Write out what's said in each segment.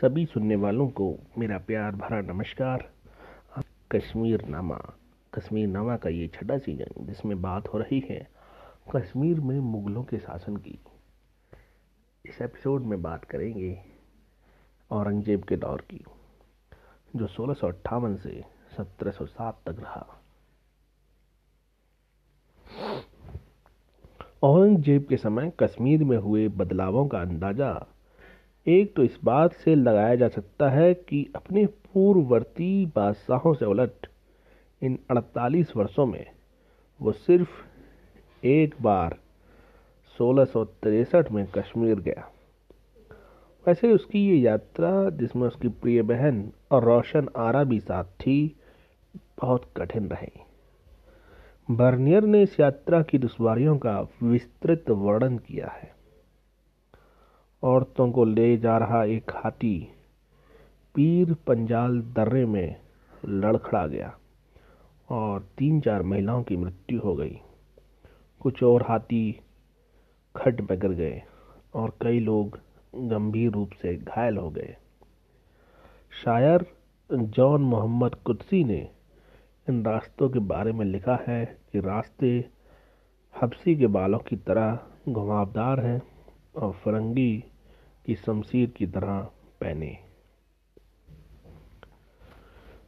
सभी सुनने वालों को मेरा प्यार भरा नमस्कार। कश्मीर नामा कश्मीर नामा का ये छठा सीज़न जिसमें बात हो रही है, कश्मीर में मुगलों के शासन की। इस एपिसोड में बात करेंगे औरंगज़ेब के दौर की, जो सोलह से 1707 तक रहा। औरंगज़ेब के समय कश्मीर में हुए बदलावों का अंदाज़ा एक तो इस बात से लगाया जा सकता है कि अपने पूर्ववर्ती बादशाहों से उलट, इन 48 वर्षों में, वो सिर्फ़ एक बार सोलह में कश्मीर गया। वैसे उसकी ये यात्रा, जिसमें उसकी प्रिय बहन और रोशन आरा भी साथ थी, बहुत कठिन रही। बर्नियर ने इस यात्रा की दुश्वारियों का विस्तृत वर्णन किया है। औरतों को ले जा रहा एक हाथी पीर पंजाल दर्रे में लड़खड़ा गया और तीन चार महिलाओं की मृत्यु हो गई। कुछ और हाथी खड में गिर गए और कई लोग गंभीर रूप से घायल हो गए। शायर जॉन मोहम्मद कुदसी ने इन रास्तों के बारे में लिखा है कि रास्ते हबसी के बालों की तरह घुमावदार हैं और फरंगी की शमशीर की तरह पहने।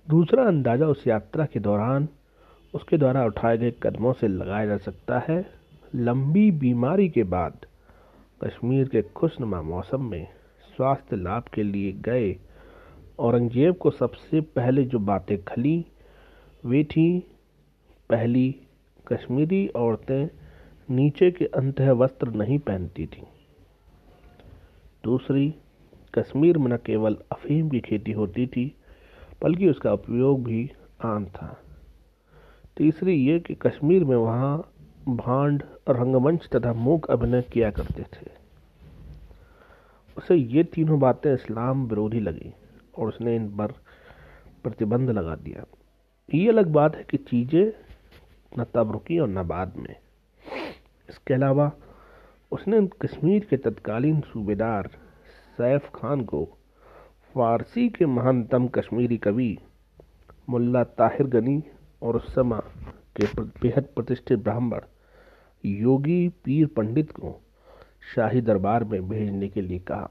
दूसरा अंदाज़ा उस यात्रा के दौरान उसके द्वारा उठाए गए कदमों से लगाया जा सकता है। लंबी बीमारी के बाद कश्मीर के खुशनुमा मौसम में स्वास्थ्य लाभ के लिए गए औरंगज़ेब को सबसे पहले जो बातें खली, वे थी पहली कश्मीरी औरतें नीचे के अंत वस्त्र नहीं पहनती थीं। दूसरी, कश्मीर में न केवल अफीम की खेती होती थी, बल्कि उसका उपयोग भी आम था। तीसरी, ये कि कश्मीर में वहाँ भांड, रंगमंच तथा मूक अभिनय किया करते थे। उसे ये तीनों बातें इस्लाम विरोधी लगी और उसने इन पर प्रतिबंध लगा दिया। ये अलग बात है कि चीज़ें न तब रुकी और न बाद में। इसके अलावा, उसने कश्मीर के तत्कालीन सूबेदार सैफ खान को फारसी के महानतम कश्मीरी कवि मुल्ला ताहिर गनी और समय के बेहद प्रतिष्ठित ब्राह्मण योगी पीर पंडित को शाही दरबार में भेजने के लिए कहा।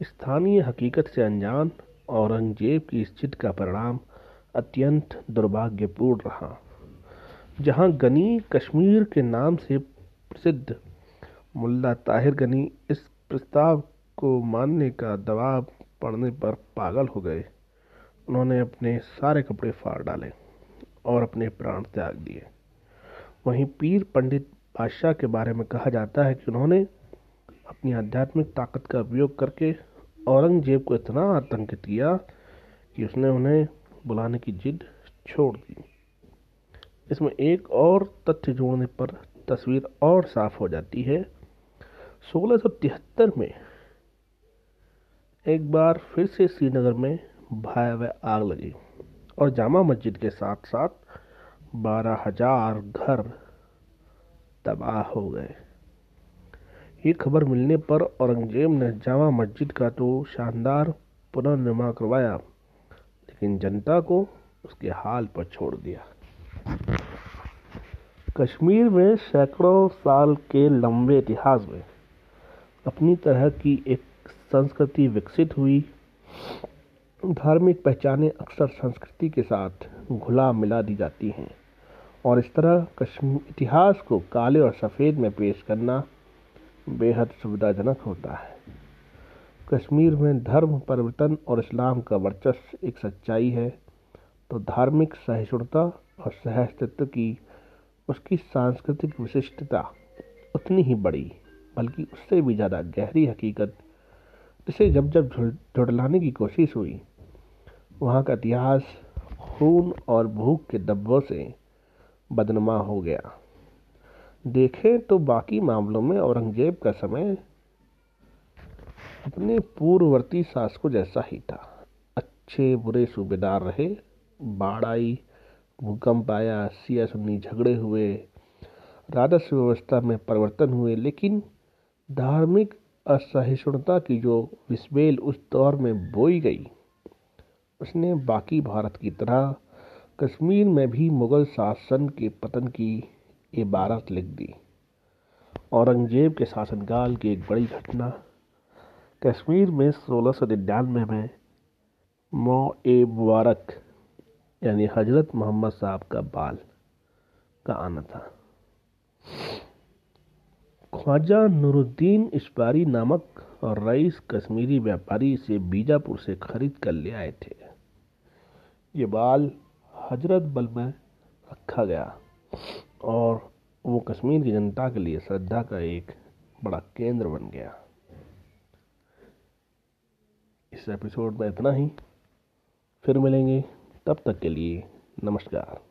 स्थानीय हकीकत से अनजान औरंगज़ेब की इस का परिणाम अत्यंत दुर्भाग्यपूर्ण रहा, जहाँ गनी कश्मीर के नाम से प्रसिद्ध मुल्ला ताहिर गनी इस प्रस्ताव को मानने का दबाव पड़ने पर पागल हो गए। उन्होंने अपने सारे कपड़े फाड़ डाले और अपने प्राण त्याग दिए। वहीं पीर पंडित बादशाह के बारे में कहा जाता है कि उन्होंने अपनी आध्यात्मिक ताकत का उपयोग करके औरंगज़ेब को इतना आतंकित किया कि उसने उन्हें बुलाने की जिद छोड़ दी। इसमें एक और तथ्य जोड़ने पर तस्वीर और साफ़ हो जाती है। सोलह में एक बार फिर से श्रीनगर में भयावह आग लगी और जामा मस्जिद के साथ साथ बारह हज़ार घर तबाह हो गए। ये खबर मिलने पर औरंगज़ेब ने जामा मस्जिद का तो शानदार पुनर्निर्माण करवाया, लेकिन जनता को उसके हाल पर छोड़ दिया। कश्मीर में सैकड़ों साल के लंबे इतिहास में अपनी तरह की एक संस्कृति विकसित हुई। धार्मिक पहचाने अक्सर संस्कृति के साथ घुला मिला दी जाती हैं और इस तरह कश्मीर इतिहास को काले और सफ़ेद में पेश करना बेहद सुविधाजनक होता है। कश्मीर में धर्म, परिवर्तन और इस्लाम का वर्चस्व एक सच्चाई है तो धार्मिक सहिष्णुता और सहस्तित्व की उसकी सांस्कृतिक विशिष्टता उतनी ही बड़ी बल्कि उससे भी ज़्यादा गहरी हकीकत जिसे जब जब जुड़लाने की कोशिश हुई। वहाँ का इतिहास खून और भूख के दब्बों से बदनमा हो गया। देखें तो बाकी मामलों में औरंगज़ेब का समय अपने पूर्ववर्ती शासकों जैसा ही था। अच्छे बुरे सूबेदार रहे बाढ़ आई भूकंप आया सिया सुन्नी झगड़े हुए, राजस्व व्यवस्था में परिवर्तन हुए, लेकिन धार्मिक असहिष्णुता की जो विस्बेल उस दौर में बोई गई, उसने बाकी भारत की तरह कश्मीर में भी मुगल शासन के पतन की इबारत लिख दी। औरंगज़ेब के शासनकाल की एक बड़ी घटना, कश्मीर में सोलह सौ निन्यानवे में मो ए मुबारक यानी हज़रत मोहम्मद साहब का बाल का आना था। ख्वाजा नूरुद्दीन इस्पारी नामक रईस कश्मीरी व्यापारी इसे बीजापुर से खरीद कर ले आए थे। ये बाल हज़रत बल में रखा गया और वो कश्मीर की जनता के लिए श्रद्धा का एक बड़ा केंद्र बन गया। इस एपिसोड में इतना ही। फिर मिलेंगे तब तक के लिए नमस्कार।